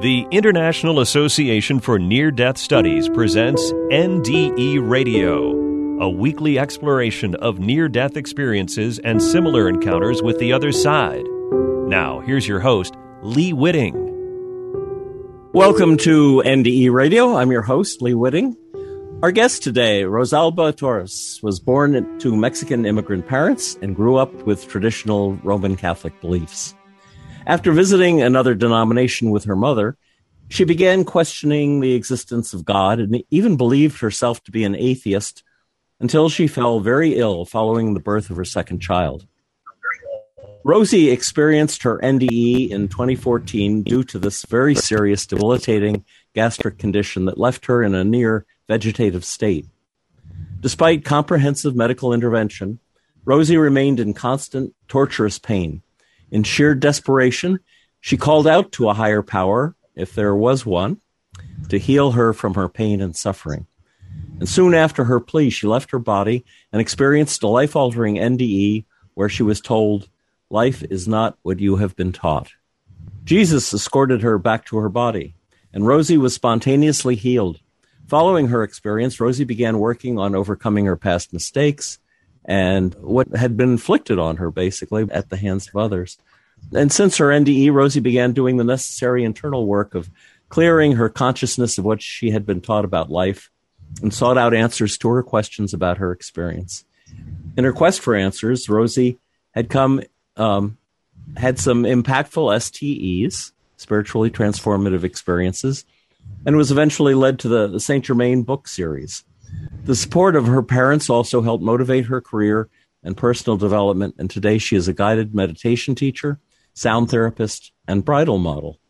The International Association for Near Death Studies presents NDE Radio, a weekly exploration of near death experiences and similar encounters with the other side. Now, here's your host, Lee Witting. Welcome to NDE Radio. I'm your host, Lee Witting. Our guest today, Rosalba Torres, was born to Mexican immigrant parents and grew up with traditional Roman Catholic beliefs. After visiting another denomination with her mother, she began questioning the existence of God and even believed herself to be an atheist until she fell very ill following the birth of her second child. Rosie experienced her NDE in 2014 due to this very serious, debilitating gastric condition that left her in a near vegetative state. Despite comprehensive medical intervention, Rosie remained in constant, torturous pain. In sheer desperation, she called out to a higher power, if there was one, to heal her from her pain and suffering. And soon after her plea, she left her body and experienced a life altering NDE where she was told, Life is not what you have been taught. Jesus escorted her back to her body, and Rosie was spontaneously healed. Following her experience, Rosie began working on overcoming her past mistakes and what had been inflicted on her, basically, at the hands of others. And since her NDE, Rosie began doing the necessary internal work of clearing her consciousness of what she had been taught about life and sought out answers to her questions about her experience. In her quest for answers, Rosie had come, um, had some impactful STEs, spiritually transformative experiences, and was eventually led to the, the Saint Germain book series. The support of her parents also helped motivate her career and personal development, and today she is a guided meditation teacher, sound therapist, and bridal model.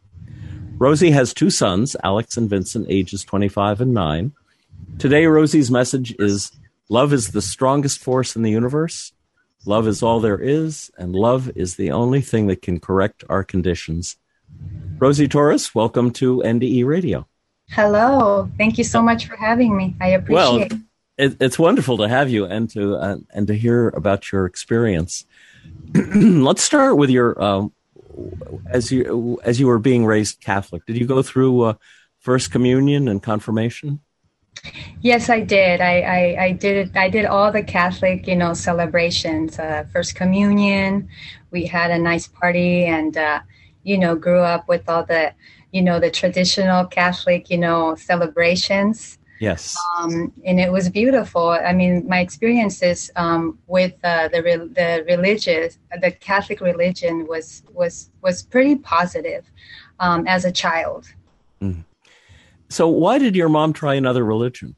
Rosie has two sons, Alex and Vincent, ages 25 and 9. Today, Rosie's message is Love is the strongest force in the universe. Love is all there is, and love is the only thing that can correct our conditions. Rosie Torres, welcome to NDE Radio. Hello. Thank you so much for having me. I appreciate well, it. It's wonderful to have you and to uh, and to hear about your experience. Let's start with your um, as you as you were being raised Catholic. Did you go through uh, First Communion and confirmation? Yes, I did. I, I, I did. I did all the Catholic, you know, celebrations. Uh, First Communion. We had a nice party, and uh, you know, grew up with all the you know, the traditional Catholic, you know, celebrations. Yes. Um, and it was beautiful. I mean, my experiences um, with uh, the re- the religious, the Catholic religion was was was pretty positive um, as a child. Mm. So, why did your mom try another religion?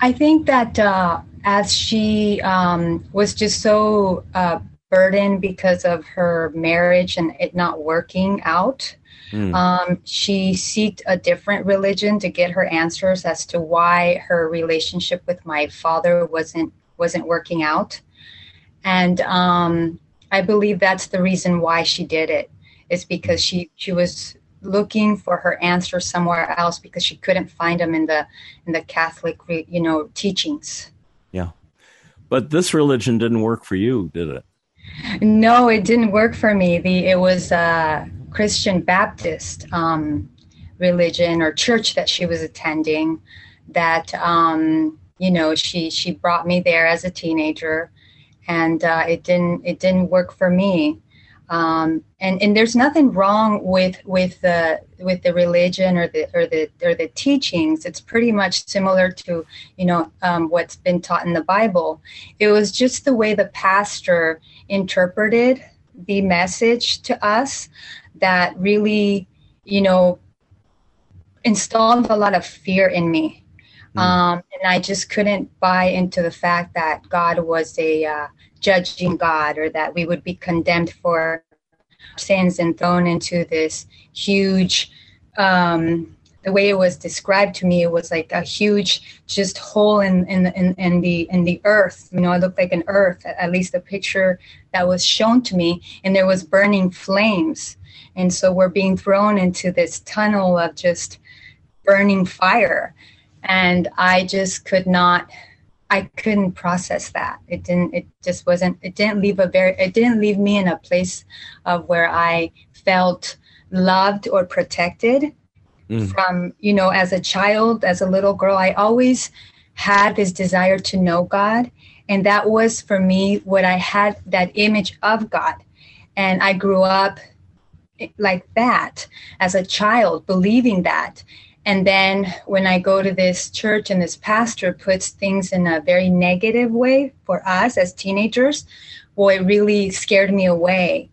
I think that uh, as she um, was just so uh, burdened because of her marriage and it not working out, Mm. Um, she sought a different religion to get her answers as to why her relationship with my father wasn't wasn't working out, and um, I believe that's the reason why she did it. Is because she she was looking for her answers somewhere else because she couldn't find them in the in the Catholic you know teachings. Yeah, but this religion didn't work for you, did it? No, it didn't work for me. The it was uh, Christian Baptist um, religion or church that she was attending that um, you know she she brought me there as a teenager and uh, it didn't it didn't work for me. Um, and and there's nothing wrong with with the with the religion or the or the or the teachings. It's pretty much similar to you know um, what's been taught in the bible. It was just the way the pastor interpreted the message to us that really, you know, installed a lot of fear in me. Mm. Um, and I just couldn't buy into the fact that God was a uh, judging God or that we would be condemned for sins and thrown into this huge, um, the way it was described to me, it was like a huge just hole in, in, in, in the in the earth. You know, it looked like an earth, at least the picture that was shown to me, and there was burning flames. And so we're being thrown into this tunnel of just burning fire. And I just could not I couldn't process that. It didn't it just wasn't it didn't leave a very it didn't leave me in a place of where I felt loved or protected mm. from, you know, as a child, as a little girl. I always had this desire to know God. And that was for me what I had that image of God. And I grew up like that as a child, believing that. And then when I go to this church and this pastor puts things in a very negative way for us as teenagers, well, it really scared me away.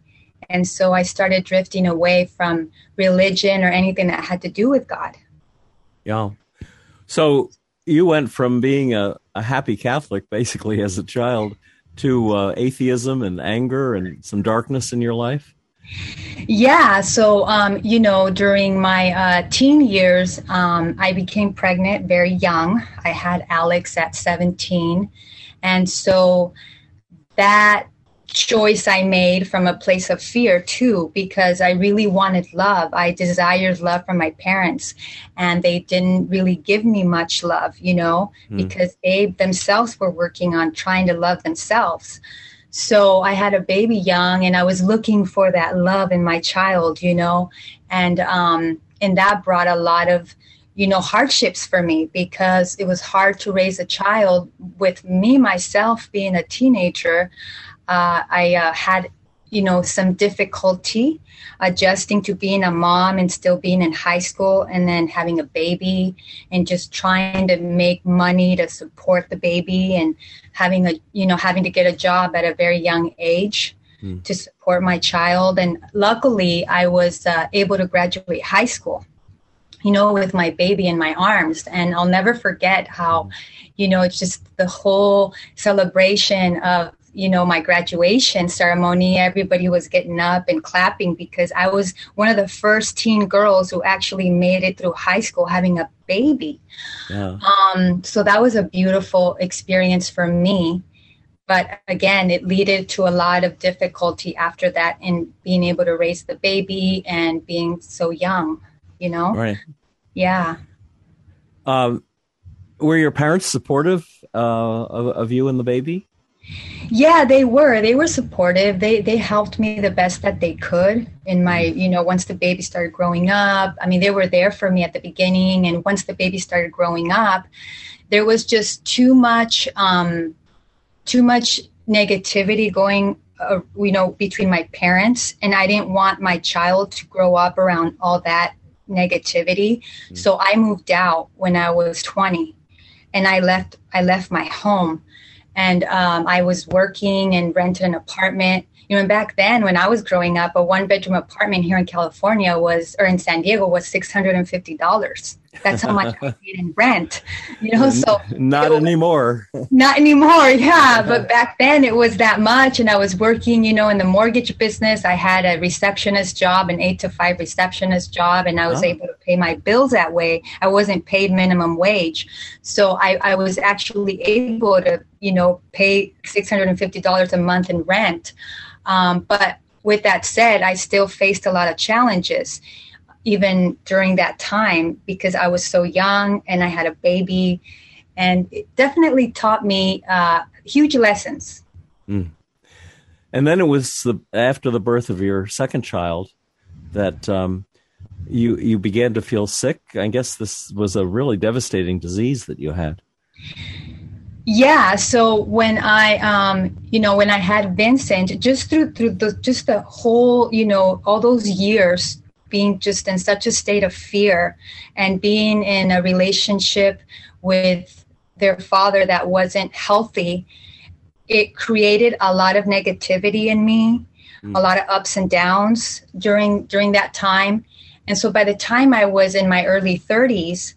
And so I started drifting away from religion or anything that had to do with God. Yeah. So you went from being a, a happy Catholic, basically, as a child, to uh, atheism and anger and some darkness in your life? Yeah, so um, you know, during my uh, teen years, um, I became pregnant very young. I had Alex at 17, and so that choice I made from a place of fear too, because I really wanted love. I desired love from my parents, and they didn't really give me much love, you know, mm. because they themselves were working on trying to love themselves. So I had a baby young and I was looking for that love in my child, you know, and um, and that brought a lot of you know hardships for me because it was hard to raise a child with me myself being a teenager. Uh, i uh, had you know some difficulty adjusting to being a mom and still being in high school and then having a baby and just trying to make money to support the baby and having a you know having to get a job at a very young age mm. to support my child and luckily i was uh, able to graduate high school you know with my baby in my arms and i'll never forget how hmm. you know it's just the whole celebration of you know my graduation ceremony everybody was getting up and clapping because i was one of the first teen girls who actually made it through high school having a baby. Yeah. um, so that was a beautiful experience for me. But again it led to a lot of difficulty after that in being able to raise the baby and being so young you know? Right. Yeah. Um, were your parents supportive uh, of, of you and the baby yeah, they were. They were supportive. They they helped me the best that they could in my, you know, once the baby started growing up. I mean, they were there for me at the beginning and once the baby started growing up, there was just too much um too much negativity going uh, you know between my parents and I didn't want my child to grow up around all that negativity. Mm-hmm. So I moved out when I was 20 and I left I left my home and um, I was working and rented an apartment. You know, and back then when I was growing up, a one bedroom apartment here in California was, or in San Diego, was six hundred and fifty dollars. That's how much I paid in rent. You know, so not was, anymore. Not anymore, yeah. But back then it was that much, and I was working, you know, in the mortgage business. I had a receptionist job, an eight to five receptionist job, and I was oh. able to pay my bills that way. I wasn't paid minimum wage, so I, I was actually able to, you know, pay six hundred and fifty dollars a month in rent. Um, but with that said, I still faced a lot of challenges even during that time because I was so young and I had a baby. And it definitely taught me uh, huge lessons. Mm. And then it was the, after the birth of your second child that um, you you began to feel sick. I guess this was a really devastating disease that you had. Yeah. So when I, um, you know, when I had Vincent, just through through the just the whole, you know, all those years being just in such a state of fear and being in a relationship with their father that wasn't healthy, it created a lot of negativity in me, mm. a lot of ups and downs during during that time. And so by the time I was in my early 30s,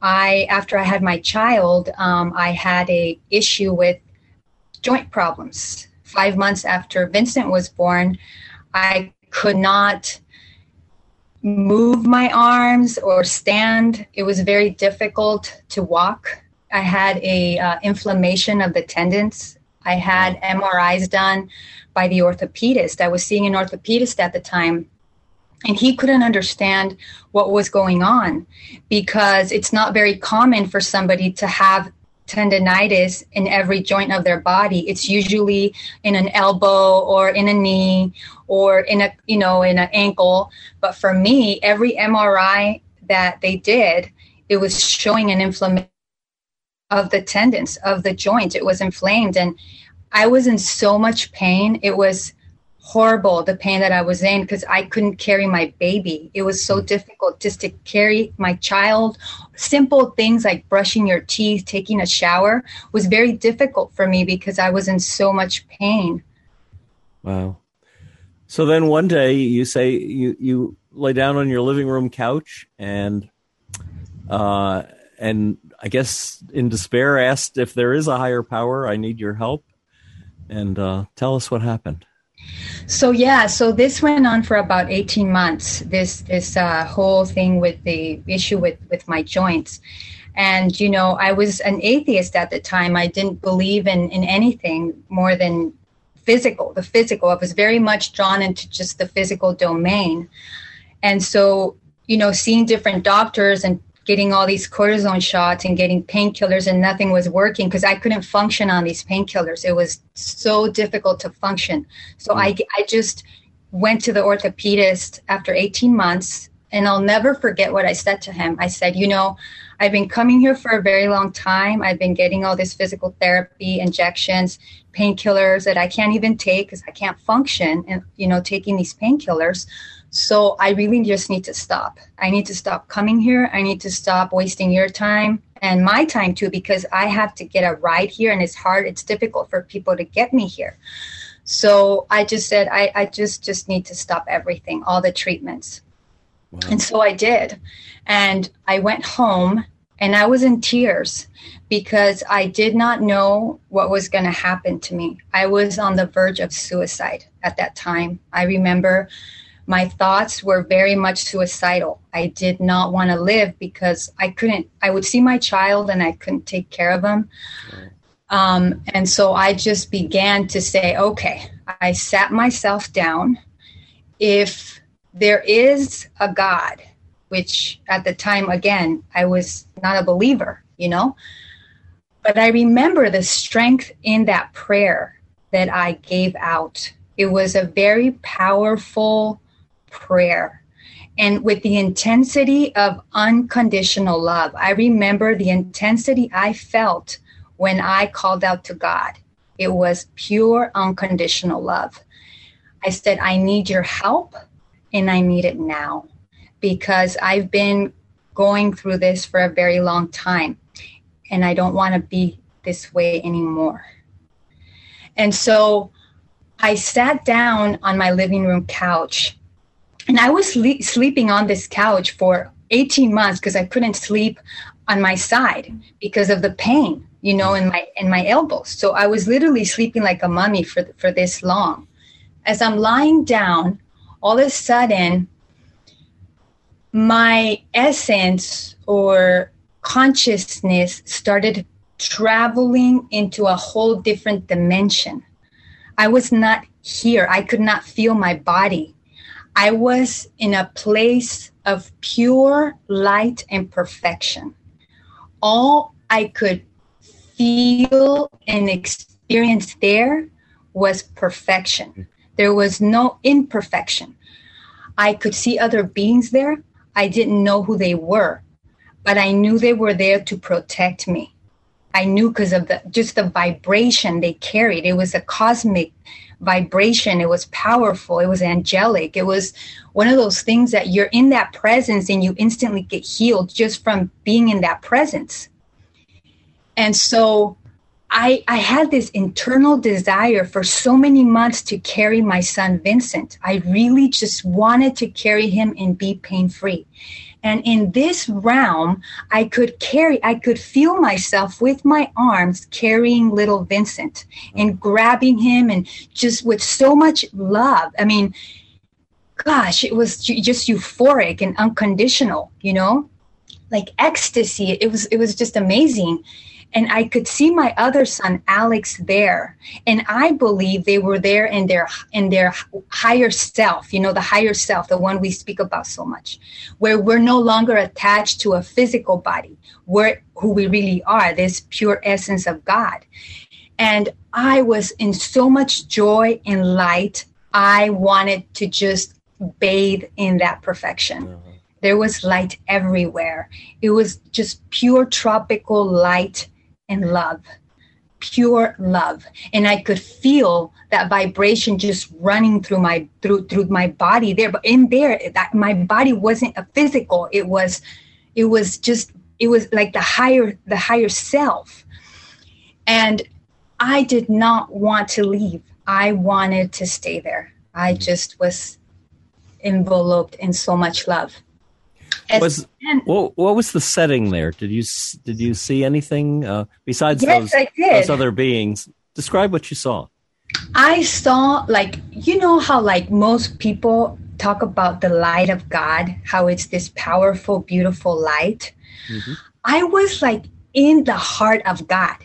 I after I had my child, um, I had a issue with joint problems. Five months after Vincent was born, I could not move my arms or stand. It was very difficult to walk. I had a uh, inflammation of the tendons. I had MRIs done by the orthopedist. I was seeing an orthopedist at the time, and he couldn't understand what was going on because it's not very common for somebody to have tendonitis in every joint of their body. It's usually in an elbow or in a knee or in a you know in an ankle. But for me every mri that they did it was showing an inflammation of the tendons of the joint. It was inflamed and i was in so much pain. It was horrible the pain that I was in because I couldn't carry my baby. It was so mm. difficult just to carry my child. Simple things like brushing your teeth, taking a shower was very difficult for me because I was in so much pain. Wow. So then one day you say you you lay down on your living room couch and uh and I guess in despair asked if there is a higher power, I need your help. And uh, tell us what happened. So yeah, so this went on for about 18 months. This this uh, whole thing with the issue with with my joints, and you know, I was an atheist at the time. I didn't believe in in anything more than physical, the physical. I was very much drawn into just the physical domain, and so you know, seeing different doctors and getting all these cortisone shots and getting painkillers and nothing was working because I couldn't function on these painkillers. It was so difficult to function. So mm. I, I just went to the orthopedist after 18 months and I'll never forget what I said to him. I said, you know, I've been coming here for a very long time. I've been getting all this physical therapy, injections, painkillers that I can't even take because I can't function and, you know, taking these painkillers. So I really just need to stop. I need to stop coming here. I need to stop wasting your time and my time too, because I have to get a ride here and it's hard. It's difficult for people to get me here. So I just said, I, I just, just need to stop everything, all the treatments. Wow. And so I did. And I went home and I was in tears because I did not know what was going to happen to me. I was on the verge of suicide at that time. I remember my thoughts were very much suicidal. I did not want to live because I couldn't, I would see my child and I couldn't take care of him. Um, and so I just began to say, okay, I sat myself down. If there is a God, which at the time, again, I was not a believer, you know, but I remember the strength in that prayer that I gave out. It was a very powerful prayer and with the intensity of unconditional love. I remember the intensity I felt when I called out to God. It was pure unconditional love. I said, I need your help and I need it now because I've been going through this for a very long time and I don't want to be this way anymore. And so I sat down on my living room couch and I was le- sleeping on this couch for 18 months because I couldn't sleep on my side because of the pain, you know, in my in my elbows. So I was literally sleeping like a mummy for for this long. As I'm lying down, all of a sudden my essence or consciousness started traveling into a whole different dimension. I was not here. I could not feel my body. I was in a place of pure light and perfection. All I could feel and experience there was perfection. There was no imperfection. I could see other beings there. I didn't know who they were, but I knew they were there to protect me. I knew because of the just the vibration they carried. It was a cosmic vibration. It was powerful. It was angelic. It was one of those things that you're in that presence and you instantly get healed just from being in that presence. And so I, I had this internal desire for so many months to carry my son Vincent. I really just wanted to carry him and be pain free. And in this realm, I could carry, I could feel myself with my arms carrying little Vincent and mm. grabbing him and just with so much love. I mean, gosh, it was just euphoric and unconditional, you know, like ecstasy. It was, it was just amazing. And I could see my other son Alex there. And I believe they were there in their in their higher self you know the higher self the one we speak about so much where we're no longer attached to a physical body. We're who we really are this pure essence of God. And I was in so much joy and light I wanted to just bathe in that perfection. Uh-huh. there was light everywhere. It was just pure tropical light and love pure love. And i could feel that vibration just running through my through through my body there. But in there that my body wasn't a physical. It was it was just it was like the higher the higher self. And i did not want to leave. I wanted to stay there. I just was enveloped in so much love was what, what was the setting there? Did you did you see anything uh, besides yes, those, those other beings? Describe what you saw. I saw like you know how like most people talk about the light of God, how it's this powerful, beautiful light. Mm-hmm. I was like in the heart of God.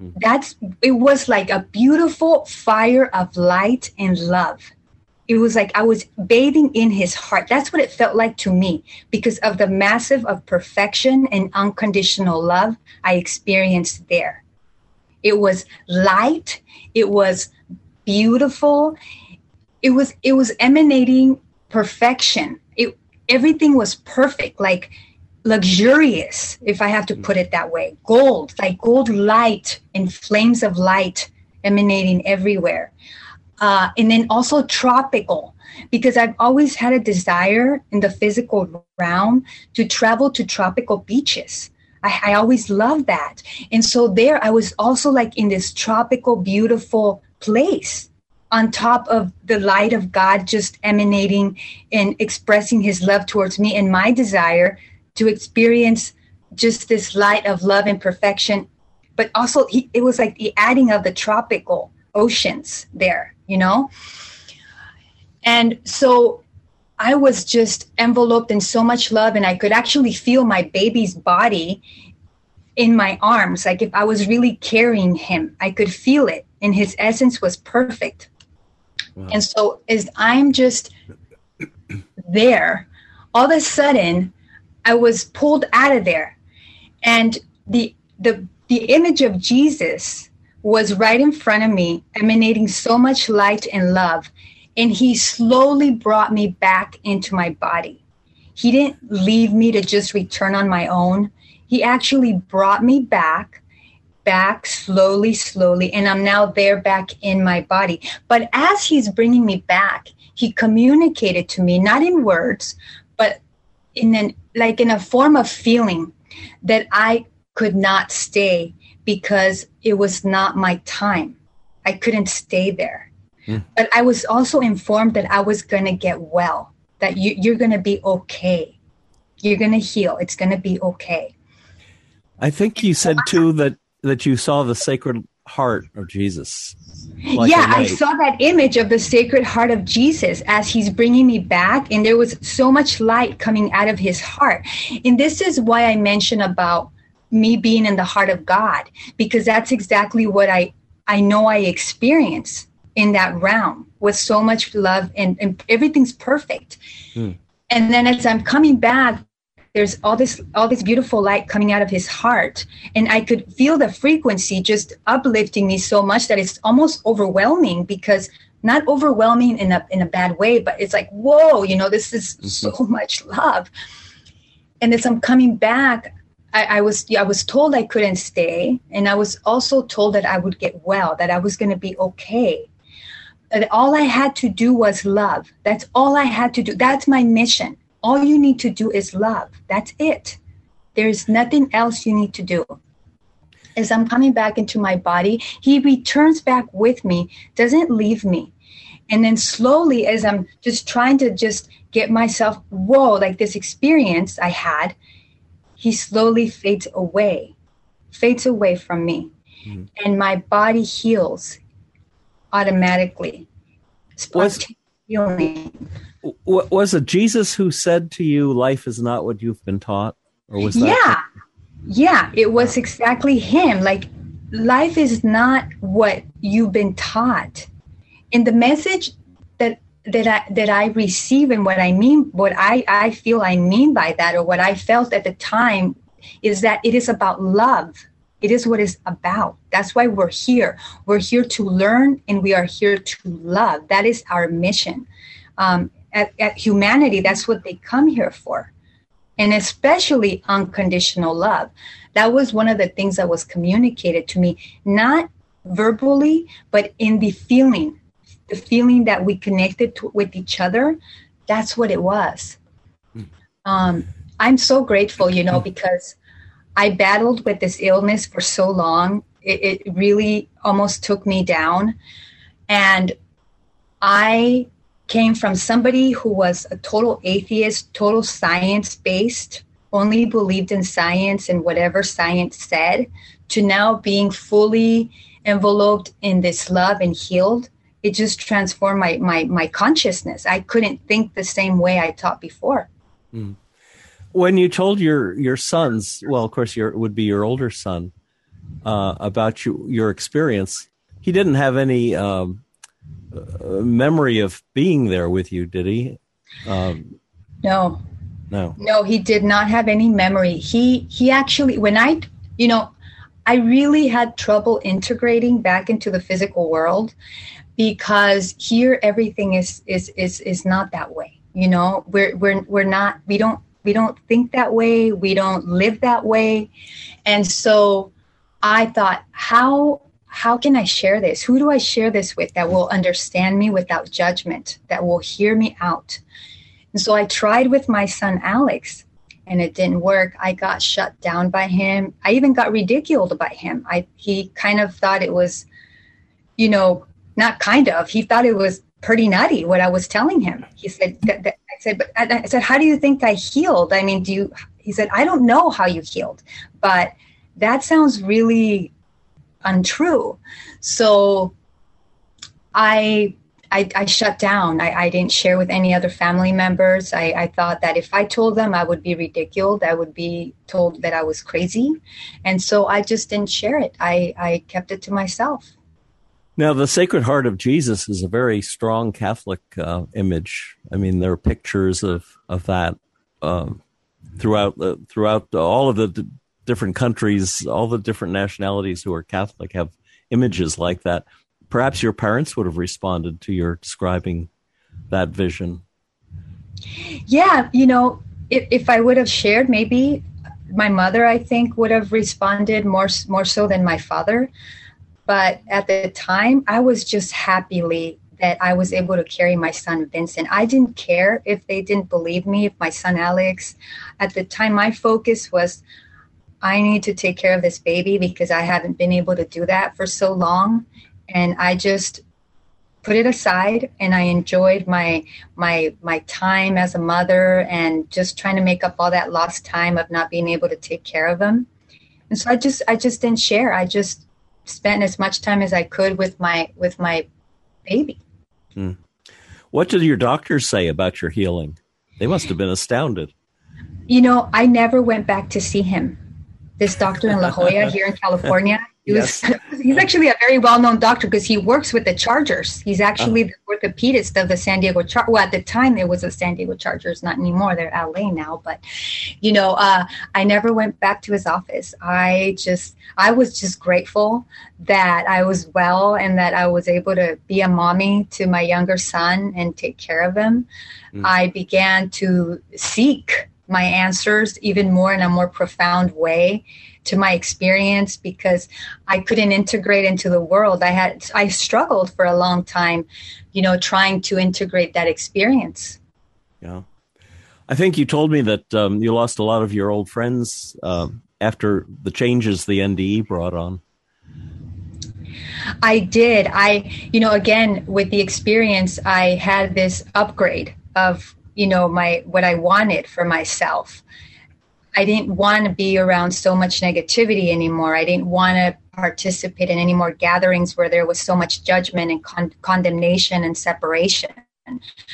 Mm-hmm. That's it was like a beautiful fire of light and love it was like I was bathing in his heart. That's what it felt like to me because of the massive of perfection and unconditional love I experienced there. It was light, it was beautiful. It was it was emanating perfection. It everything was perfect, like luxurious, if I have to put it that way. Gold, like gold light and flames of light emanating everywhere uh, and then also tropical because I've always had a desire in the physical realm to travel to tropical beaches. I, I always loved that. And so there I was also like in this tropical, beautiful place on top of the light of God just emanating and expressing his love towards me and my desire to experience just this light of love and perfection. But also, he, it was like the adding of the tropical oceans there you know? And so I was just enveloped in so much love, and I could actually feel my baby's body in my arms. Like if I was really carrying him, I could feel it, and his essence was perfect. Wow. And so, as I'm just there, all of a sudden, I was pulled out of there, and the the the image of Jesus was right in front of me, emanating so much light and love. And he slowly brought me back into my body. He didn't leave me to just return on my own. He actually brought me back, back slowly, slowly. And I'm now there back in my body. But as he's bringing me back, he communicated to me, not in words, but in an, like in a form of feeling that I could not stay because it was not my time. I couldn't stay there. Mm. But I was also informed that I was going to get well, that you, you're going to be okay. You're going to heal. It's going to be okay. I think you said too that that you saw the sacred heart of Jesus. Like yeah, I saw that image of the sacred heart of Jesus as he's bringing me back, and there was so much light coming out of his heart. And this is why I mentioned about me being in the heart of God because that's exactly what I I know I experience in that realm with so much love and, and everything's perfect. Mm. And then as I'm coming back, there's all this all this beautiful light coming out of his heart and i could feel the frequency just uplifting me so much that it's almost overwhelming because not overwhelming in a in a bad way but it's like whoa you know this is mm-hmm. so much love and as i'm coming back I, I, was I was told I couldn't stay, and I was also told that I would get well, that I was going to be okay. That all I had to do was love. That's all I had to do. That's my mission. All you need to do is love. That's it. There's nothing else you need to do. As I'm coming back into my body, he returns back with me, doesn't leave me. And then slowly, as I'm just trying to just get myself, whoa, like this experience I had, he slowly fades away, fades away from me. Mm-hmm. And my body heals automatically. Was, healing. Was it Jesus who said to you, life is not what you've been taught? Or was that? Yeah. yeah, it was exactly him. Like life is not what you've been taught. And the message that I that I receive and what I mean, what I, I feel I mean by that, or what I felt at the time, is that it is about love. It is what it's about. That's why we're here. We're here to learn and we are here to love. That is our mission. Um, at, at humanity, that's what they come here for. And especially unconditional love. That was one of the things that was communicated to me, not verbally, but in the feeling, the feeling that we connected to, with each other. That's what it was. Hmm. Um, I'm so grateful, you know, because I battled with this illness for so long. It, it really almost took me down. And I came from somebody who was a total atheist, total science based, only believed in science and whatever science said, to now being fully enveloped in this love and healed. It just transformed my, my, my consciousness. I couldn't think the same way I thought before. Mm when you told your your sons, well, of course, your would be your older son, uh, about you, your experience, he didn't have any um, uh, memory of being there with you, did he? Um, no, no, no, he did not have any memory. He he actually, when I, you know, I really had trouble integrating back into the physical world because here everything is is is is not that way. You know, we're we're we're not we don't we don't think that way. We don't live that way. And so I thought, how how can I share this? Who do I share this with that will understand me without judgment, that will hear me out? And so I tried with my son Alex and it didn't work. I got shut down by him. I even got ridiculed by him. I he kind of thought it was, you know, not kind of. He thought it was pretty nutty what I was telling him. He said that, that I said, but I said, how do you think I healed? I mean, do you, he said, I don't know how you healed, but that sounds really untrue. So I, I, I shut down. I, I, didn't share with any other family members. I, I thought that if I told them, I would be ridiculed. I would be told that I was crazy. And so I just didn't share it. I, I kept it to myself. Now, the Sacred Heart of Jesus is a very strong Catholic uh, image. I mean, there are pictures of of that um, throughout the, throughout all of the d- different countries, all the different nationalities who are Catholic have images like that. Perhaps your parents would have responded to your describing that vision. Yeah, you know, if, if I would have shared, maybe my mother, I think, would have responded more more so than my father but at the time, I was just happily that I was able to carry my son Vincent. I didn't care if they didn't believe me, if my son Alex. At the time, my focus was I need to take care of this baby because I haven't been able to do that for so long. And I just put it aside and I enjoyed my my my time as a mother and just trying to make up all that lost time of not being able to take care of them. And so I just I just didn't share. I just spent as much time as I could with my with my baby. Hmm. What did your doctors say about your healing? They must have been astounded. You know, I never went back to see him. This doctor in La Jolla here in California, he yes. was, he's actually a very well-known doctor because he works with the Chargers. He's actually uh-huh. the orthopedist of the San Diego Char. Well, at the time it was the San Diego Chargers, not anymore. They're LA now. But you know, uh, I never went back to his office. I just, I was just grateful that I was well and that I was able to be a mommy to my younger son and take care of him. Mm. I began to seek my answers even more in a more profound way to my experience because I couldn't integrate into the world. I had I struggled for a long time, you know, trying to integrate that experience. Yeah, I think you told me that um, you lost a lot of your old friends uh, after the changes the NDE brought on. I did. I, you know, again with the experience, I had this upgrade of you know my what I wanted for myself I didn't want to be around so much negativity anymore. I didn't want to participate in any more gatherings where there was so much judgment and con- condemnation and separation.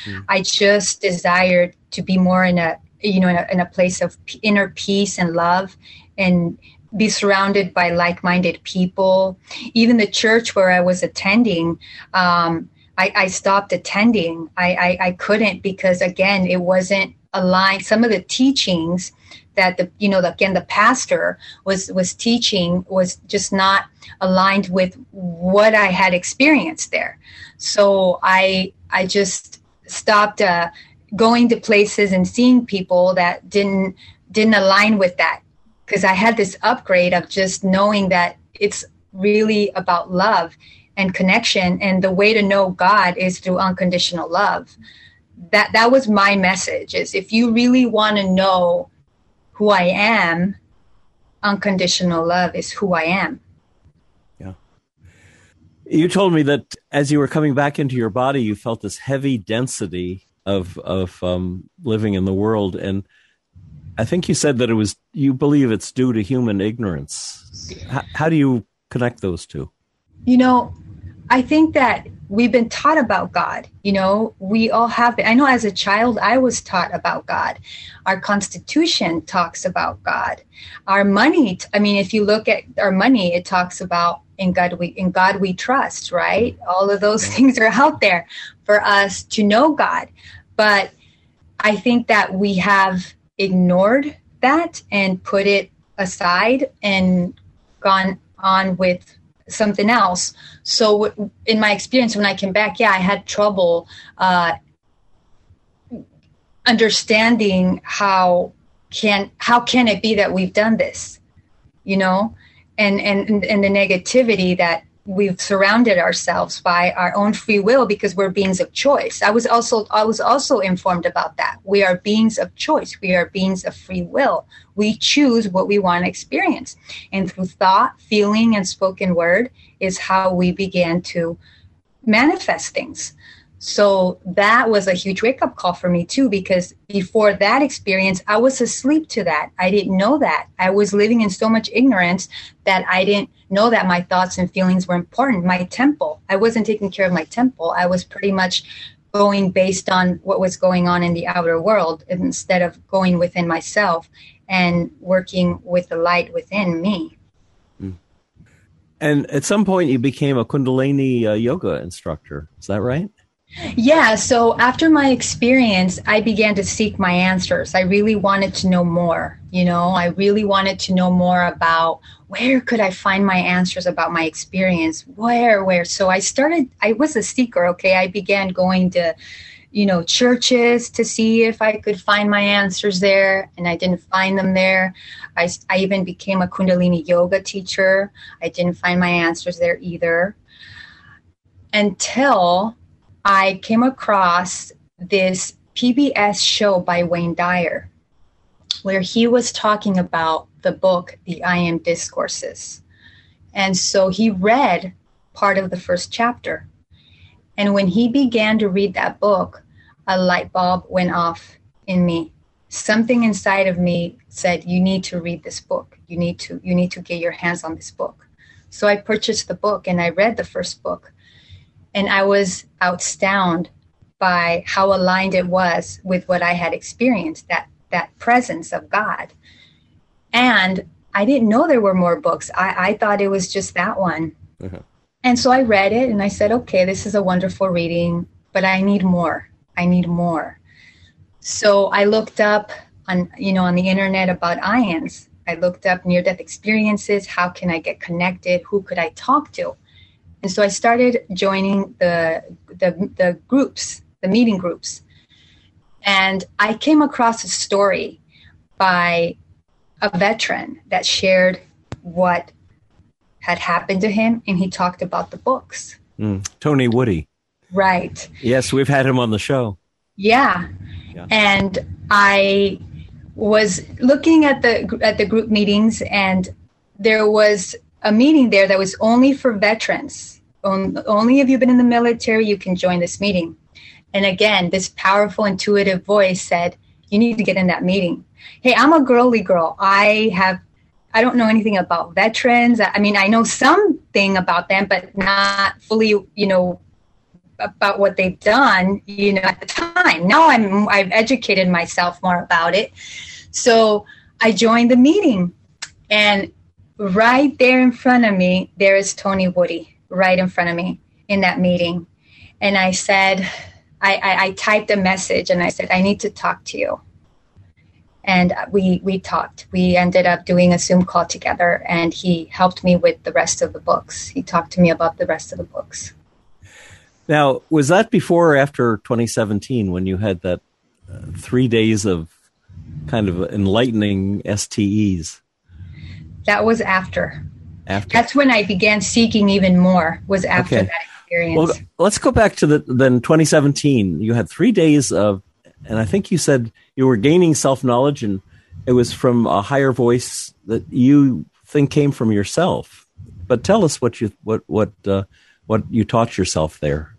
Mm. I just desired to be more in a you know in a, in a place of p- inner peace and love and be surrounded by like-minded people. Even the church where I was attending, um, I, I, stopped attending. I, I, I couldn't because again, it wasn't aligned. Some of the teachings that the you know again the pastor was was teaching was just not aligned with what I had experienced there. So I I just stopped uh, going to places and seeing people that didn't didn't align with that because I had this upgrade of just knowing that it's really about love and connection and the way to know God is through unconditional love. That that was my message is if you really want to know who I am, unconditional love is who I am. Yeah. You told me that as you were coming back into your body, you felt this heavy density of of um, living in the world, and I think you said that it was you believe it's due to human ignorance. How, how do you connect those two? You know, I think that we've been taught about God. You know, we all have been. I know as a child, I was taught about God. Our Constitution talks about God. Our money, I mean, if you look at our money, it talks about in God we in God we trust, right? All of those things are out there for us to know God. But I think that we have ignored that and put it aside and gone on with something else. So in my experience, when I came back, yeah, I had trouble uh, understanding how can how can it be that we've done this, you know, and and and the negativity that we've surrounded ourselves by our own free will because we're beings of choice. I was also I was also informed about that. We are beings of choice. We are beings of free will. We choose what we want to experience. And through thought, feeling and spoken word is how we began to manifest things. So that was a huge wake up call for me too, because before that experience, I was asleep to that. I didn't know that. I was living in so much ignorance that I didn't know that my thoughts and feelings were important. My temple, I wasn't taking care of my temple. I was pretty much going based on what was going on in the outer world instead of going within myself and working with the light within me. Hmm. And at some point, you became a Kundalini uh, yoga instructor. Is that right? Yeah, so after my experience, I began to seek my answers. I really wanted to know more. You know, I really wanted to know more about where could I find my answers about my experience? Where, where? So I started, I was a seeker, okay? I began going to, you know, churches to see if I could find my answers there, and I didn't find them there. I, I even became a Kundalini yoga teacher. I didn't find my answers there either. Until I came across this PBS show by Wayne Dyer, where he was talking about the book, The I Am Discourses. And so he read part of the first chapter. And when he began to read that book, a light bulb went off in me. Something inside of me said, You need to read this book. You need to, you need to get your hands on this book. So I purchased the book and I read the first book and I was outstanded by how aligned it was with what I had experienced that that presence of God. And I didn't know there were more books. I, I thought it was just that one. Uh-huh. And so I read it and I said, okay, this is a wonderful reading, but I need more. I need more. So I looked up on, you know, on the internet about IANDS. I looked up near death experiences. How can I get connected? Who could I talk to? And so I started joining the, the, the groups, the meeting groups. And I came across a story by a veteran that shared what had happened to him, and he talked about the books. Mm, Tony Woody. Right. Yes, we've had him on the show. Yeah. yeah. And I was looking at the at the group meetings and there was a meeting there that was only for veterans only if you've been in the military you can join this meeting. And again this powerful intuitive voice said you need to get in that meeting. Hey i'm a girly girl. I have i don't know anything about veterans. I mean i know something about them but not fully you know about what they've done you know at the time. Now i'm i've educated myself more about it. So i joined the meeting And right there in front of me, there is Tony Woody, right in front of me in that meeting. And I said, I, I, I typed a message and I said, I need to talk to you. And we, we talked. We ended up doing a Zoom call together, and he helped me with the rest of the books. He talked to me about the rest of the books. Now, was that before or after 2017 when you had that uh, three days of kind of enlightening STEs? That was after. After. That's when I began seeking even more. Was after okay. that experience. Well, let's go back to the then 2017. You had three days of, and I think you said you were gaining self knowledge, and it was from a higher voice that you think came from yourself. But tell us what you what what uh, what you taught yourself there.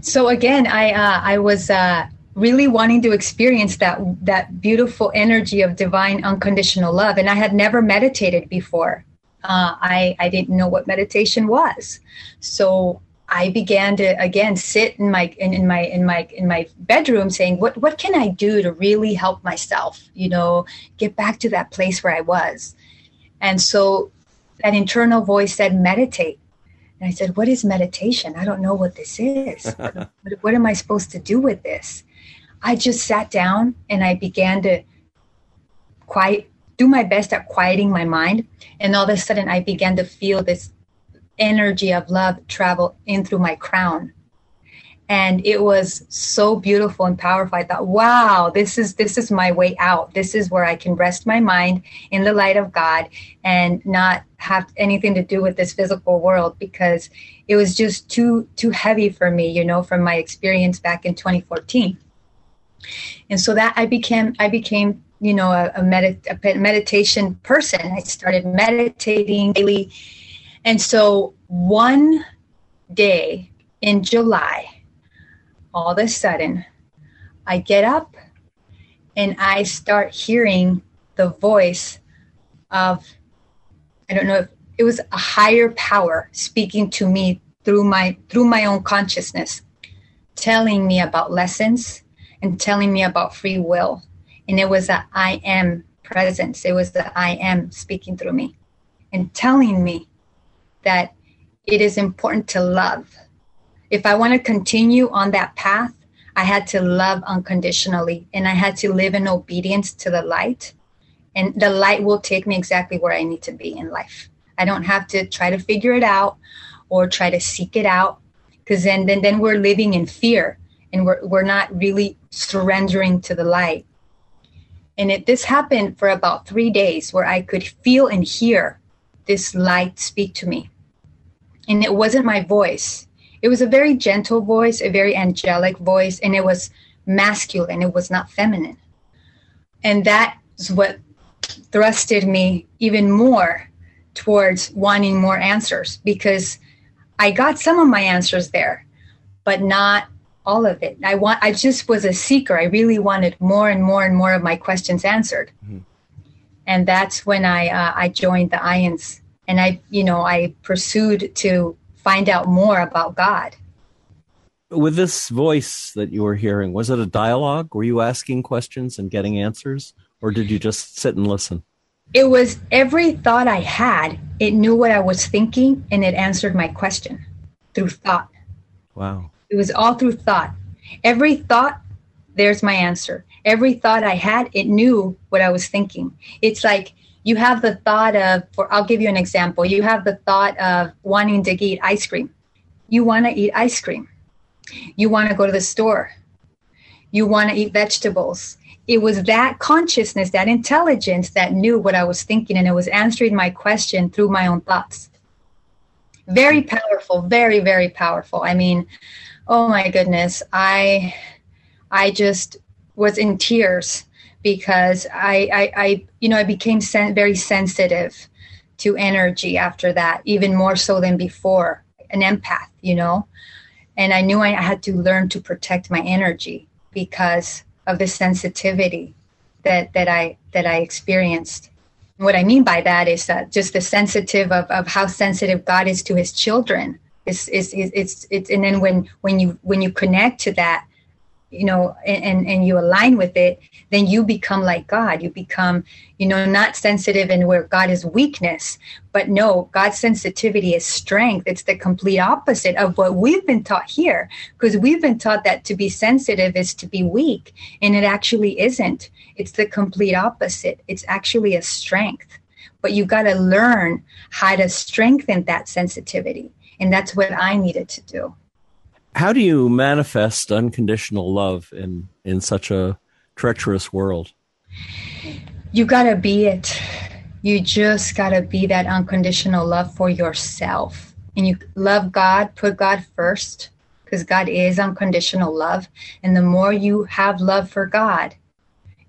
So again, I uh, I was uh, really wanting to experience that that beautiful energy of divine unconditional love, and I had never meditated before. Uh, I I didn't know what meditation was, so I began to again sit in my in, in, my in my in my bedroom saying what what can I do to really help myself you know get back to that place where I was? And so that internal voice said meditate. And I said what is meditation? I don't know what this is. What, what am I supposed to do with this? I just sat down and I began to quiet do my best at quieting my mind and all of a sudden I began to feel this energy of love travel in through my crown. And it was so beautiful and powerful. I thought wow this is this is my way out. This is where i can rest my mind in the light of god and not have anything to do with this physical world because it was just too too heavy for me you know from my experience back in 2014 and so that i became i became you know a, a, medit- a meditation person i started meditating daily and so one day in July, all of a sudden, I get up and I start hearing the voice of, I don't know if it was a higher power speaking to me through my through my own consciousness, telling me about lessons and telling me about free will. And it was that I am presence. It was that I am speaking through me and telling me that it is important to love. If I want to continue on that path, I had to love unconditionally and I had to live in obedience to the light. And the light will take me exactly where I need to be in life. I don't have to try to figure it out or try to seek it out because then, then then we're living in fear and we're we're not really surrendering to the light. And it this happened for about 3 days where I could feel and hear this light speak to me and it wasn't my voice. It was a very gentle voice, a very angelic voice, and it was masculine. It was not feminine. And that is what thrusted me even more towards wanting more answers because I got some of my answers there, but not all of it. I want I just was a seeker. I really wanted more and more and more of my questions answered. Mm-hmm. And that's when I uh, I joined the IANDS and I, you know, I pursued to find out more about God. With this voice that you were hearing, was it a dialogue? Were you asking questions and getting answers, or did you just sit and listen? It was every thought I had, it knew what I was thinking and it answered my question through thought. Wow. It was all through thought. Every thought, there's my answer. Every thought I had, it knew what I was thinking. It's like you have the thought of, for I'll give you an example. You have the thought of wanting to eat ice cream. You want to eat ice cream. You want to go to the store. You want to eat vegetables. It was that consciousness, that intelligence that knew what I was thinking, and it was answering my question through my own thoughts. Very powerful, very, very powerful. I mean, oh my goodness, I, I just was in tears because I, I, I you know, I became sen- very sensitive to energy after that, even more so than before. An empath, you know, and I knew I had to learn to protect my energy because of the sensitivity that that I that I experienced. what I mean by that is that just the sensitive of, of how sensitive God is to His children. It's, it's, it's, it's, and then when when you when you connect to that you know and and you align with it then you become like god. You become you know not sensitive in where god is weakness but no god's sensitivity is strength. It's the complete opposite of what we've been taught here because we've been taught that to be sensitive is to be weak and it actually isn't. It's the complete opposite. It's actually a strength. But you got to learn how to strengthen that sensitivity and that's what i needed to do. How do you manifest unconditional love in in such a treacherous world? You gotta be it. You just gotta be that unconditional love for yourself. And you love god put god first because god is unconditional love. And the more you have love for god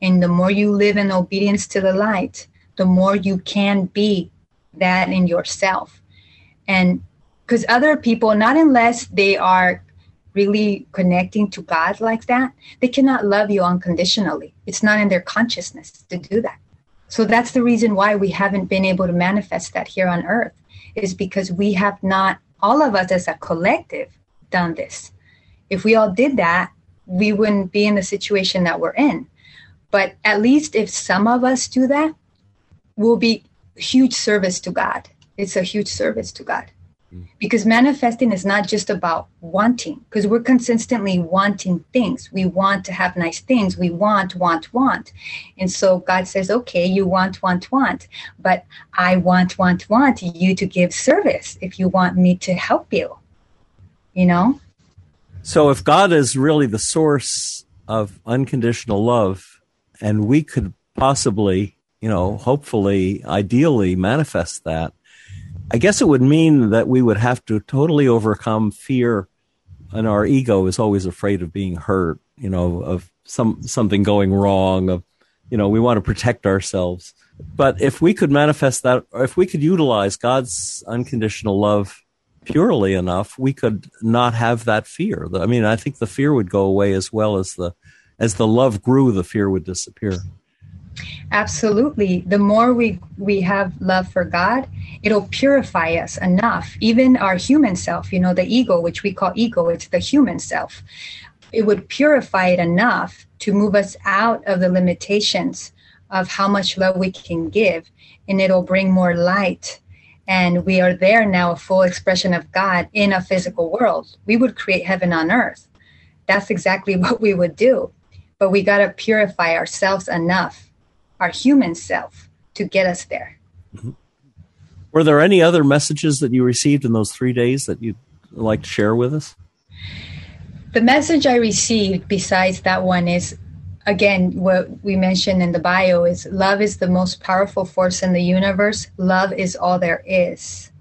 and the more you live in obedience to the light the more you can be that in yourself. And because other people not unless they are really connecting to God like that, they cannot love you unconditionally. It's not in their consciousness to do that. So that's the reason why we haven't been able to manifest that here on earth, is because we have not, all of us as a collective, done this. If we all did that, we wouldn't be in the situation that we're in. But at least if some of us do that, we'll be huge service to God. It's a huge service to God because manifesting is not just about wanting because we're consistently wanting things. We want to have nice things. We want want want. And so god says okay you want want want but i want want want you to give service if you want me to help you. You know? So if god is really the source of unconditional love and we could possibly you know hopefully ideally manifest that I guess it would mean that we would have to totally overcome fear, and our ego is always afraid of being hurt. You know, of some something going wrong. Of you know, we want to protect ourselves. But if we could manifest that, if we could utilize God's unconditional love purely enough, we could not have that fear. I mean, I think the fear would go away as well as the as the love grew, the fear would disappear. Absolutely. The more we we have love for God, it'll purify us enough. Even our human self, you know, the ego, which we call ego, it's the human self. It would purify it enough to move us out of the limitations of how much love we can give, and it'll bring more light. And we are there now, a full expression of God in a physical world. We would create heaven on earth. That's exactly what we would do. But we got to purify ourselves enough our human self to get us there. Mm-hmm. Were there any other messages that you received in those three days that you'd like to share with us? The message I received, besides that one, is again what we mentioned in the bio is love is the most powerful force in the universe. Love is all there is.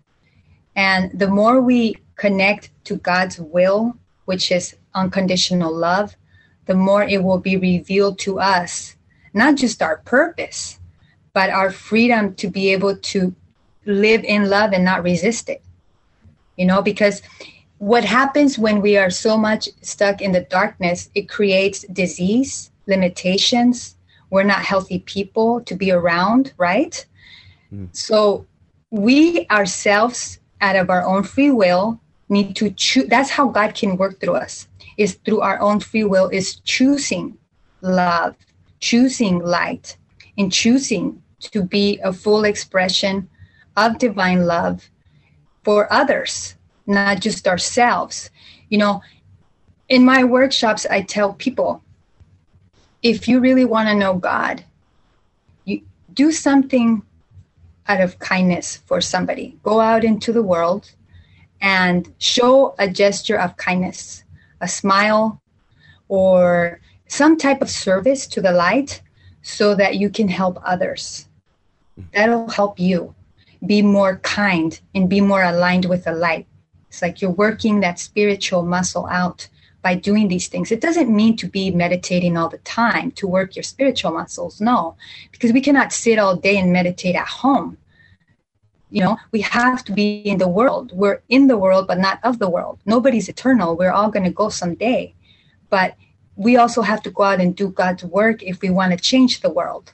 And the more we connect to God's will, which is unconditional love, the more it will be revealed to us not just our purpose, but our freedom to be able to live in love and not resist it. You know, because what happens when we are so much stuck in the darkness, it creates disease, limitations. We're not healthy people to be around, right? Mm. So we ourselves, out of our own free will, need to choose. That's how God can work through us, is through our own free will, is choosing love choosing light and choosing to be a full expression of divine love for others, not just ourselves. You know, in my workshops, I tell people if you really want to know God, you do something out of kindness for somebody. Go out into the world and show a gesture of kindness, a smile, or some type of service to the light so that you can help others. That'll help you be more kind and be more aligned with the light. It's like you're working that spiritual muscle out by doing these things. It doesn't mean to be meditating all the time to work your spiritual muscles. No, because we cannot sit all day and meditate at home. You know, we have to be in the world. We're in the world, but not of the world. Nobody's eternal. We're all going to go someday. But we also have to go out and do God's work if we want to change the world.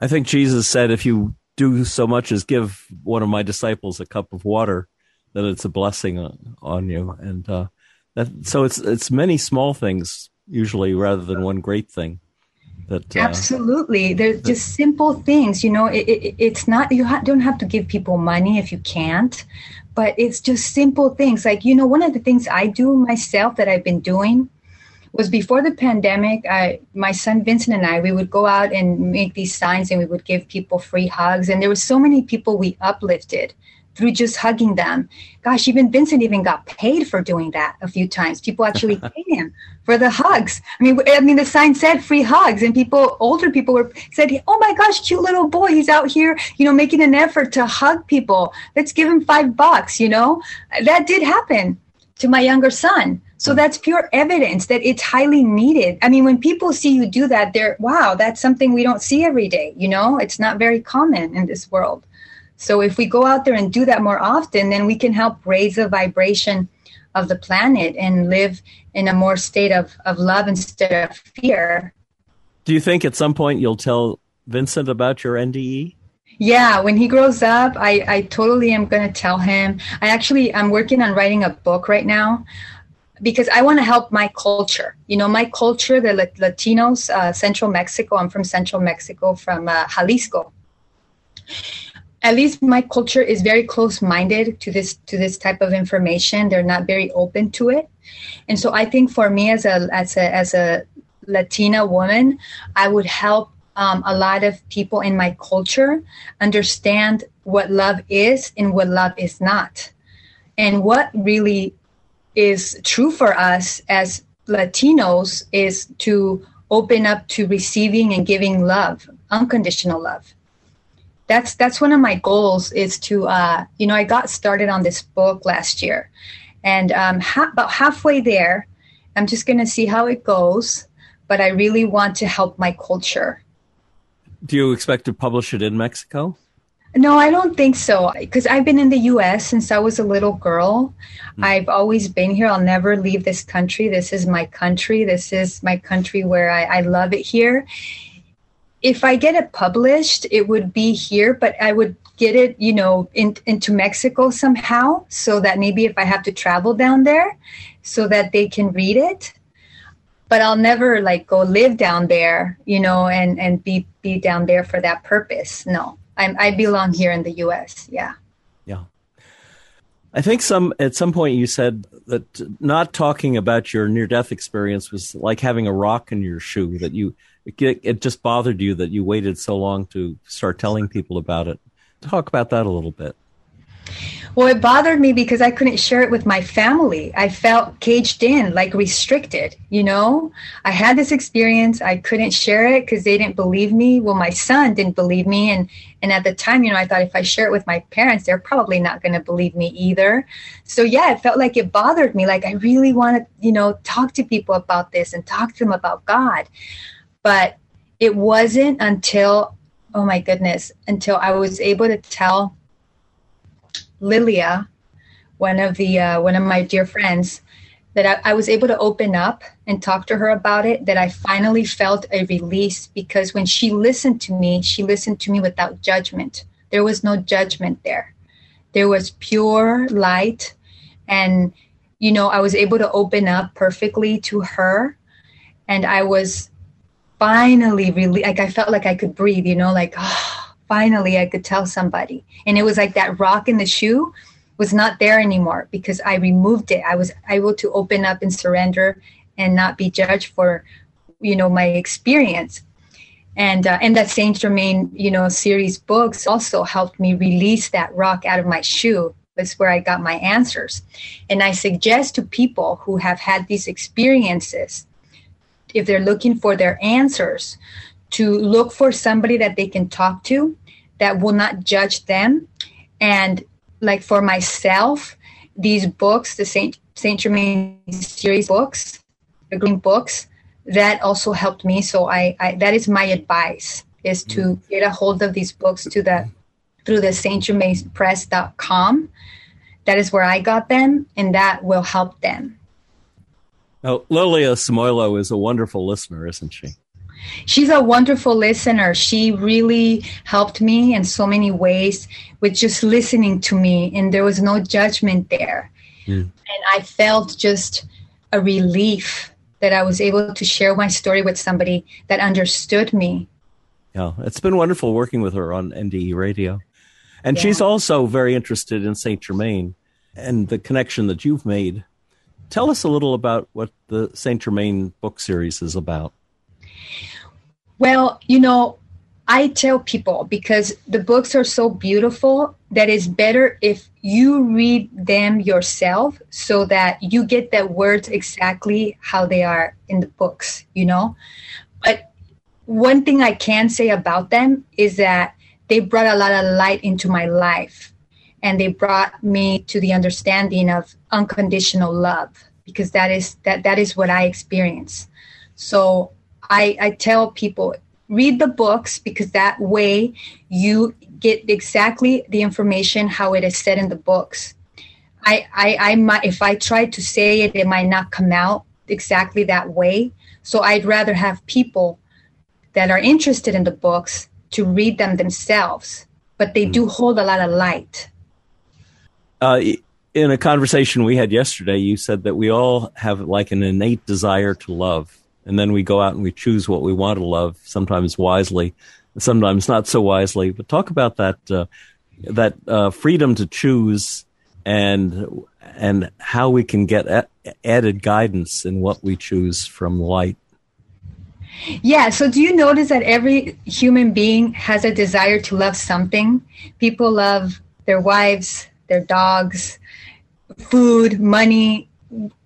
I think Jesus said, if you do so much as give one of my disciples a cup of water, that it's a blessing on, on you. And uh, that, so it's it's many small things usually rather than one great thing. That, uh, Absolutely, they're that, just simple things. You know, it, it, it's not you ha- don't have to give people money if you can't, but it's just simple things. Like you know, one of the things I do myself that I've been doing was before the pandemic. I, my son Vincent and I, we would go out and make these signs, and we would give people free hugs. And there were so many people we uplifted through just hugging them. Gosh, even Vincent even got paid for doing that a few times. People actually paid him for the hugs. I mean, I mean, the sign said free hugs, and people, older people, were said, "Oh my gosh, cute little boy, he's out here, you know, making an effort to hug people. Let's give him five bucks." You know, that did happen to my younger son. So mm. that's pure evidence that it's highly needed. I mean, when people see you do that, they're, wow, that's something we don't see every day. You know, it's not very common in this world. So if we go out there and do that more often, then we can help raise the vibration of the planet and live in a more state of, of love instead of fear. Do you think at some point you'll tell Vincent about your NDE? Yeah, when he grows up, I, I totally am going to tell him. I actually, I'm working on writing a book right now because I want to help my culture. You know, my culture, the Latinos, uh, Central Mexico. I'm from Central Mexico, from uh, Jalisco at least my culture is very close-minded to this to this type of information they're not very open to it and so i think for me as a as a as a latina woman i would help um, a lot of people in my culture understand what love is and what love is not and what really is true for us as latinos is to open up to receiving and giving love unconditional love that's that's one of my goals is to uh, you know I got started on this book last year, and um, ha- about halfway there, I'm just going to see how it goes. But I really want to help my culture. Do you expect to publish it in Mexico? No, I don't think so. Because I've been in the U.S. since I was a little girl. Mm. I've always been here. I'll never leave this country. This is my country. This is my country where I, I love it here if I get it published, it would be here, but I would get it, you know, in, into Mexico somehow, so that maybe if I have to travel down there, so that they can read it. But I'll never like go live down there, you know, and and be be down there for that purpose. No, I'm, I belong here in the U.S. Yeah. Yeah. I think some at some point you said that not talking about your near death experience was like having a rock in your shoe that you it, it just bothered you that you waited so long to start telling people about it. Talk about that a little bit. Well, it bothered me because I couldn't share it with my family. I felt caged in, like restricted, you know? I had this experience, I couldn't share it because they didn't believe me. Well, my son didn't believe me and and at the time, you know, I thought if I share it with my parents, they're probably not going to believe me either. So, yeah, it felt like it bothered me. Like I really want to, you know, talk to people about this and talk to them about God. But it wasn't until, oh my goodness, until I was able to tell Lilia, one of the uh, one of my dear friends, that I, I, was able to open up and talk to her about it. That I finally felt a release because when she listened to me, she listened to me without judgment. There was no judgment there. There was pure light, and you know I was able to open up perfectly to her, and I was finally really like I felt like I could breathe, you know, like oh, finally I could tell somebody. And it was like that rock in the shoe was not there anymore because I removed it. I was able to open up and surrender and not be judged for you know my experience. And uh, and that Saint Germain, you know, series books also helped me release that rock out of my shoe. That's where I got my answers. And I suggest to people who have had these experiences if they're looking for their answers, to look for somebody that they can talk to that will not judge them. And like for myself, these books, the Saint Saint Germain series books, the green books, that also helped me. So I, I that is my advice is to mm-hmm. get a hold of these books to the through the Saint Press.com. That is where I got them, and that will help them. Now, Lilia Samoilo is a wonderful listener, isn't she? She's a wonderful listener. She really helped me in so many ways with just listening to me, and there was no judgment there. Mm. And I felt just a relief that I was able to share my story with somebody that understood me. Yeah, it's been wonderful working with her on NDE radio. And yeah. she's also very interested in Saint Germain and the connection that you've made. Tell us a little about what the Saint Germain book series is about. Well, you know, I tell people because the books are so beautiful that it's better if you read them yourself so that you get the words exactly how they are in the books, you know? But one thing I can say about them is that they brought a lot of light into my life and they brought me to the understanding of unconditional love because that is that that is what I experience. So I, I tell people read the books because that way you get exactly the information how it is said in the books. I, I, I might, if I try to say it, it might not come out exactly that way. So I'd rather have people that are interested in the books to read them themselves, but they do hold a lot of light. Uh, in a conversation we had yesterday, you said that we all have like an innate desire to love and then we go out and we choose what we want to love, sometimes wisely, sometimes not so wisely. But talk about that uh, that uh, freedom to choose and and how we can get a- added guidance in what we choose from light. Yeah. So, do you notice that every human being has a desire to love something? People love their wives, their dogs, food, money,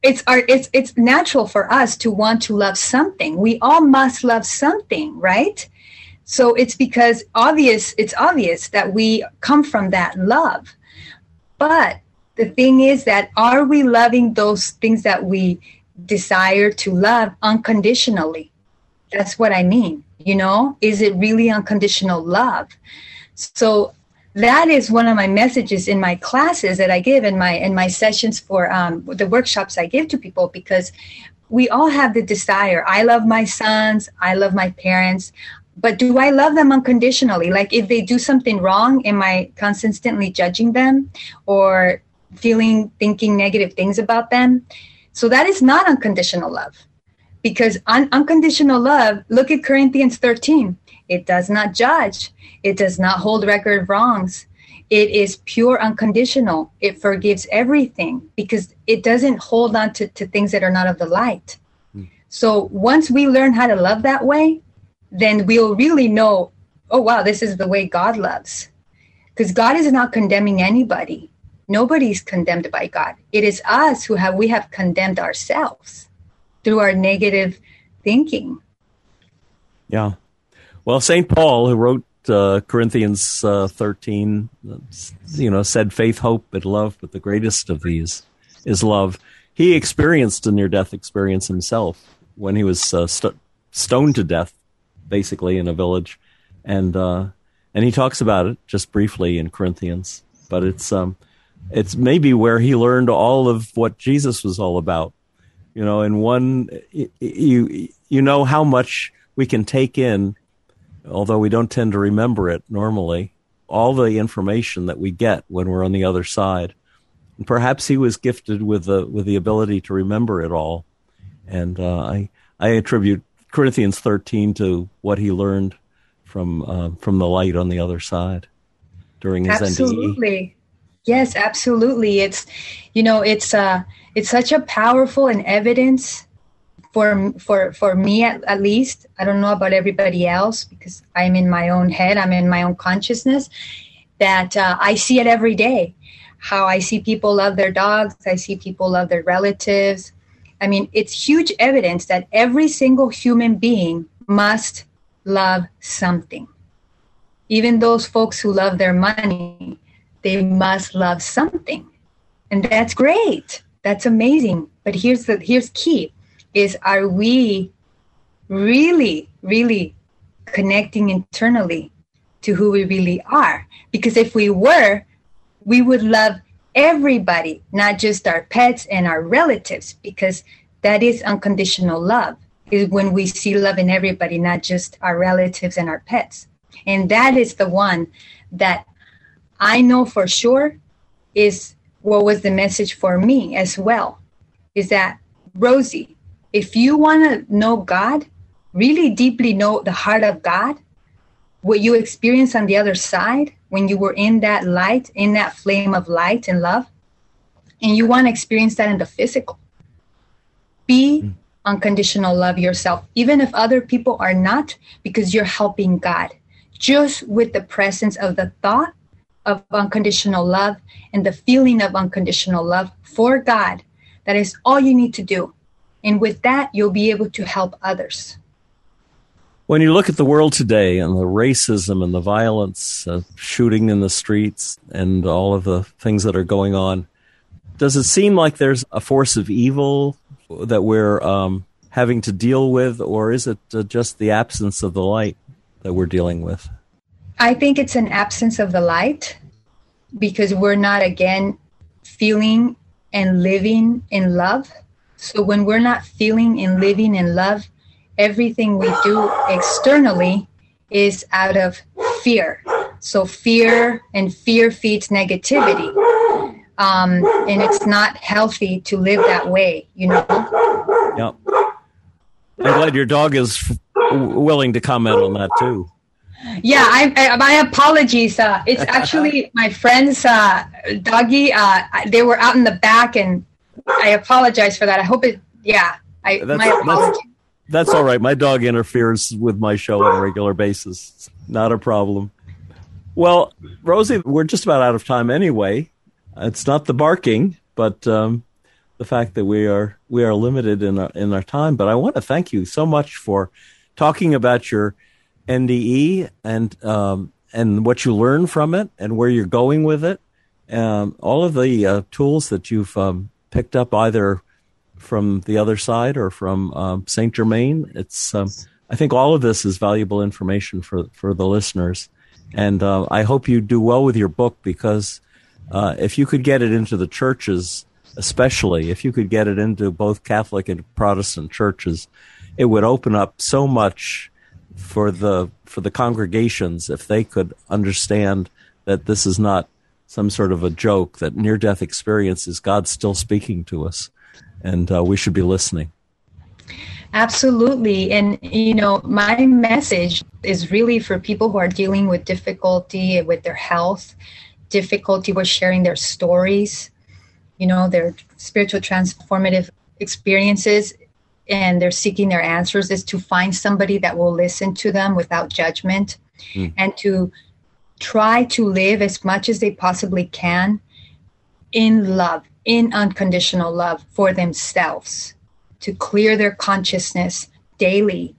it's our it's it's natural for us to want to love something. We all must love something right? So it's because obvious it's obvious that we come from that love. But the thing is that are we loving those things that we desire to love unconditionally? That's what i mean you know? Is it really unconditional love? So that is one of my messages in my classes that I give in my in my sessions for um, the workshops I give to people because we all have the desire. I love my sons. I love my parents. But do I love them unconditionally? Like if they do something wrong, am I constantly judging them or feeling, thinking negative things about them? So that is not unconditional love. Because un- unconditional love, look at Corinthians 13. It does not judge. It does not hold record of wrongs. It is pure unconditional. It forgives everything because it doesn't hold on to, to things that are not of the light. Mm. So once we learn how to love that way, then we'll really know, oh, wow, this is the way God loves. Because God is not condemning anybody. Nobody's condemned by God. It is us who have we have condemned ourselves through our negative thinking. Yeah. Well, St. Paul, who wrote uh, Corinthians uh, 13, you know, said faith, hope, and love, but the greatest of these is love. He experienced a near death experience himself when he was uh, st- stoned to death, basically, in a village. And, uh, and he talks about it just briefly in Corinthians, but it's, um, it's maybe where he learned all of what Jesus was all about. You know, in one, you, you know how much we can take in although we don't tend to remember it normally, all the information that we get when we're on the other side. And perhaps he was gifted with the with the ability to remember it all. And uh, I I attribute Corinthians 13 to what he learned from uh, from the light on the other side during his absolutely. NDE. Yes, absolutely. It's you know it's uh it's such a powerful and evidence for for for me at, at least i don't know about everybody else because i'm in my own head i'm in my own consciousness that uh, i see it every day. How i see people love their dogs i see people love their relatives. I mean it's huge evidence that every single human being must love something. Even those folks who love their money they must love something. And that's great. That's amazing. But here's the here's key is are we really, really connecting internally to who we really are? Because if we were, we would love everybody, not just our pets and our relatives, because that is unconditional love. Is when we see love in everybody, not just our relatives and our pets. And that is the one that I know for sure is what was the message for me as well. Is that Rosie, if you want to know God, really deeply know the heart of God, what you experience on the other side when you were in that light, in that flame of light and love, and you want to experience that in the physical, be mm. unconditional love yourself, even if other people are not, because you're helping God. Just with the presence of the thought of unconditional love and the feeling of unconditional love for God, that is all you need to do. And with that, you'll be able to help others. When you look at the world today and the racism and the violence, uh, shooting in the streets, and all of the things that are going on, does it seem like there's a force of evil that we're um, having to deal with, or is it uh, just the absence of the light that we're dealing with? I think it's an absence of the light because we're not, again, feeling and living in love. So when we're not feeling and living in love, everything we do externally is out of fear. So fear and fear feeds negativity. Um, and it's not healthy to live that way, you know? Yep. I'm glad your dog is f- willing to comment on that too. Yeah, I, I, my apologies. Uh, it's actually my friend's uh, doggy. Uh, they were out in the back, and I apologize for that. I hope it. Yeah, I that's, my apologies. That's, that's all right. My dog interferes with my show on a regular basis. not a problem. Well, Rosie, we're just about out of time anyway. It's not the barking, but um, the fact that we are we are limited in our in our time. But I want to thank you so much for talking about your NDE and um, and what you learn from it and where you're going with it. Um, all of the uh, tools that you've um, picked up either from the other side or from um, Saint Germain. It's um, I think all of this is valuable information for for the listeners, and uh, I hope you do well with your book because uh, if you could get it into the churches, especially if you could get it into both Catholic and Protestant churches, it would open up so much for the for the congregations if they could understand that this is not some sort of a joke that near death experience is God still speaking to us and uh, we should be listening. Absolutely. And, you know, my message is really for people who are dealing with difficulty with their health, difficulty with sharing their stories, you know, their spiritual transformative experiences and they're seeking their answers is to find somebody that will listen to them without judgment mm. and to try to live as much as they possibly can in love, in unconditional love for themselves, to clear their consciousness daily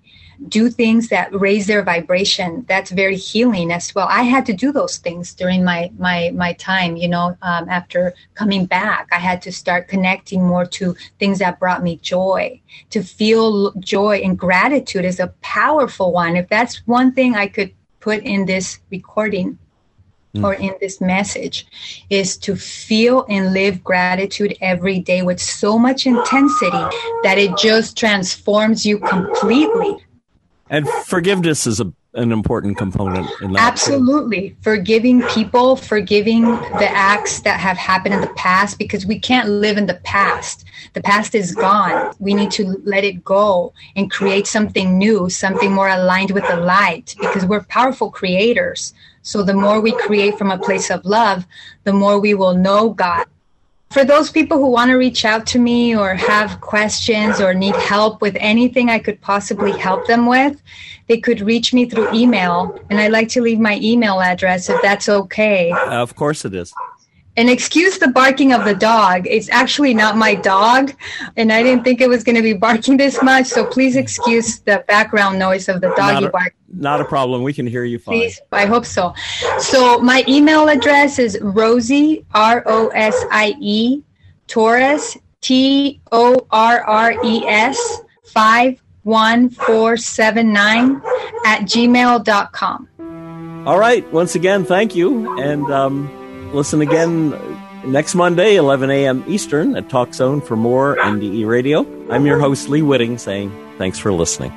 do things that raise their vibration. That's very healing as well. I had to do those things during my my my time you know um, after coming back. I had to start connecting more to things that brought me joy to feel joy and gratitude is a powerful one. If that's one thing i could put in this recording mm. or in this message is to feel and live gratitude every day with so much intensity that it just transforms you completely and forgiveness is a, an important component in that. Absolutely. Too. Forgiving people, forgiving the acts that have happened in the past because we can't live in the past. The past is gone. We need to let it go and create something new, something more aligned with the light because we're powerful creators. So the more we create from a place of love, the more we will know God for those people who want to reach out to me or have questions or need help with anything I could possibly help them with, they could reach me through email. And I'd like to leave my email address if that's okay. Of course it is and excuse the barking of the dog. It's actually not my dog, and I didn't think it was going to be barking this much. So please excuse the background noise of the doggy bark. Not a problem. We can hear you fine. Please, I hope so. So my email address is Rosie R O S I E Torres T O R R E S five one four seven nine at gmail.com. All right. Once again, thank you, and. Um, Listen again next Monday, 11 a.m. Eastern at Talk Zone for more NDE Radio. I'm your host, Lee Witting, saying thanks for listening.